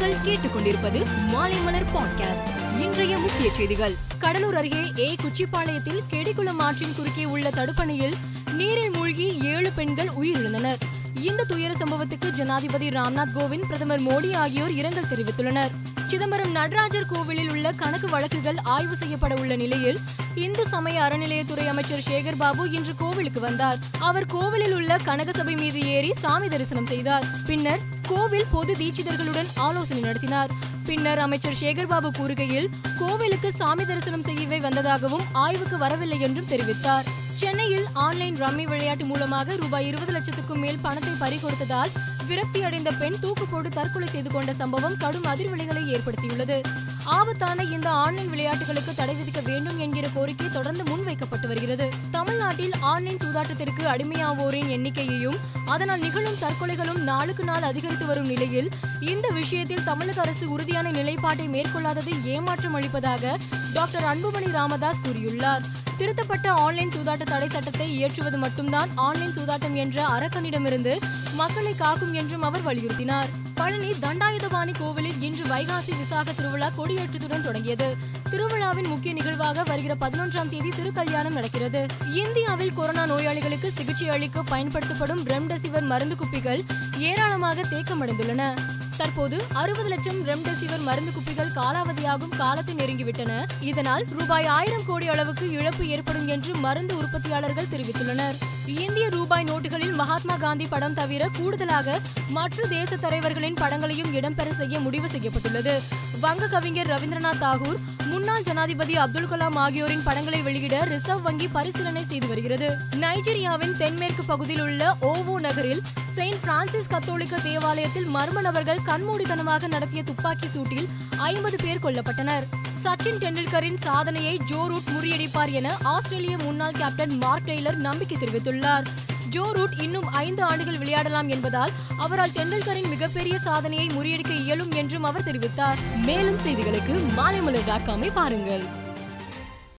நீங்கள் கேட்டுக்கொண்டிருப்பது மாலைமலர் பாட்காஸ்ட் இன்றைய முக்கிய செய்திகள். கடலூர் அருகே ஏ குச்சிப்பாளையத்தில் கெடிக்குளம் ஆற்றின் குறுக்கே உள்ள தடுப்பணையில் நீரில் மூழ்கி ஏழு பெண்கள் உயிரிழந்தனர். இந்த துயர சம்பவத்துக்கு ஜனாதிபதி ராம்நாத் கோவிந்த் பிரதமர் மோடி ஆகியோர் இரங்கல் தெரிவித்துள்ளனர். சிதம்பரம் நடராஜர் கோவிலில் உள்ள கணக்கு வழக்குகள் ஆய்வு செய்யப்பட உள்ள நிலையில் இந்து சமய அறநிலையத்துறை அமைச்சர் சேகர் பாபு இன்று கோவிலுக்கு வந்தார். அவர் கோவிலில் உள்ள கனகசபை மீது ஏறி சாமி தரிசனம் செய்தார். பின்னர் கோவில் பொது தீட்சிதர்களுடன் ஆலோசனை நடத்தினார். பின்னர் அமைச்சர் சேகர்பாபு கூறுகையில் கோவிலுக்கு சாமி தரிசனம் செய்யவே வந்ததாகவும் ஆய்வுக்கு வரவில்லை என்றும் தெரிவித்தார். சென்னையில் ஆன்லைன் ரம்மி விளையாட்டு மூலமாக ரூபாய் இருபது லட்சத்துக்கும் மேல் பணத்தை பறிகொடுத்ததால் விரக்தி அடைந்த பெண் தூக்கு போடு தற்கொலை செய்து கொண்ட சம்பவம் கடும் அதிர்வலைகளை ஏற்படுத்தியுள்ளது. ஆபத்தான இந்த ஆன்லைன் விளையாட்டுகளுக்கு தடை விதிக்க வேண்டும் என்கிற கோரிக்கை தொடர்ந்து முன்வைக்கப்பட்டு வருகிறது. தமிழ்நாட்டில் ஆன்லைன் சூதாட்டத்திற்கு அடிமையாவோரின் எண்ணிக்கையையும் அதனால் நிகழும் தற்கொலைகளும் நாளுக்கு நாள் அதிகரித்து வரும் நிலையில் இந்த விஷயத்தில் தமிழக அரசு உறுதியான நிலைப்பாட்டை மேற்கொள்ளாதது ஏமாற்றம் அளிப்பதாக டாக்டர் அன்புமணி ராமதாஸ் கூறியுள்ளார். திருத்தப்பட்ட ஆன்லைன் சூதாட்ட தடை சட்டத்தை இயற்றுவது மட்டும்தான் ஆன்லைன் சூதாட்டம் என்ற அரக்கனிடமிருந்து மக்களை காக்கும் என்றும் அவர் வலியுறுத்தினார். பழனி தண்டாயுதபாணி கோவிலில் இன்று வைகாசி விசாக திருவிழா கொடியேற்றத்துடன் தொடங்கியது. திருவிழாவின் முக்கிய நிகழ்வாக வருகிற பதினொன்றாம் தேதி திருக்கல்யாணம் நடக்கிறது. இந்தியாவில் கொரோனா நோயாளிகளுக்கு சிகிச்சை அளிக்க பயன்படுத்தப்படும் ரெம்டெசிவர் மருந்து குப்பிகள் ஏராளமாக தேக்கமடைந்துள்ளன. தற்போது அறுபது லட்சம் ரெம்டெசிவிர் மருந்து குப்பிகள் காலாவதியாகும் காலத்தை நெருங்கிவிட்டன. இதனால் ரூபாய் ஆயிரம் கோடி அளவுக்கு இழப்பு ஏற்படும் என்று மருந்து உற்பத்தியாளர்கள் தெரிவித்துள்ளனர். இந்திய ரூபாய் நோட்டுகளில் மகாத்மா காந்தி படம் தவிர கூடுதலாக மற்ற தேச தலைவர்களின் படங்களையும் இடம்பெற செய்ய முடிவு செய்யப்பட்டுள்ளது. வங்க கவிஞர் ரவீந்திரநாத் தாகூர் முன்னாள் ஜனாதிபதி அப்துல் கலாம் ஆகியோரின் படங்களை வெளியிட ரிசர்வ் வங்கி பரிசீலனை செய்து வருகிறது. நைஜீரியாவின் தென்மேற்கு பகுதியில் உள்ள ஓவோ நகரில் செயின்ட் பிரான்சிஸ் கத்தோலிக்க தேவாலயத்தில் மர்ம நபர்கள் கண்மூடித்தனமாக நடத்திய துப்பாக்கி சூட்டில் ஐம்பது பேர் கொல்லப்பட்டனர். சச்சின் டெண்டுல்கரின் சாதனையை ஜோ ரூட் முறியடிப்பார் என ஆஸ்திரேலிய முன்னாள் கேப்டன் மார்க் டெய்லர் நம்பிக்கை தெரிவித்துள்ளார். ஜோ ரூட் இன்னும் ஐந்து ஆண்டுகள் விளையாடலாம் என்பதால் அவரால் டெண்டுல்கரின் மிகப்பெரிய சாதனையை முறியடிக்க இயலும் என்றும் அவர் தெரிவித்தார். மேலும் செய்திகளுக்கு மாலைமலர் டாட் காமை பாருங்கள்.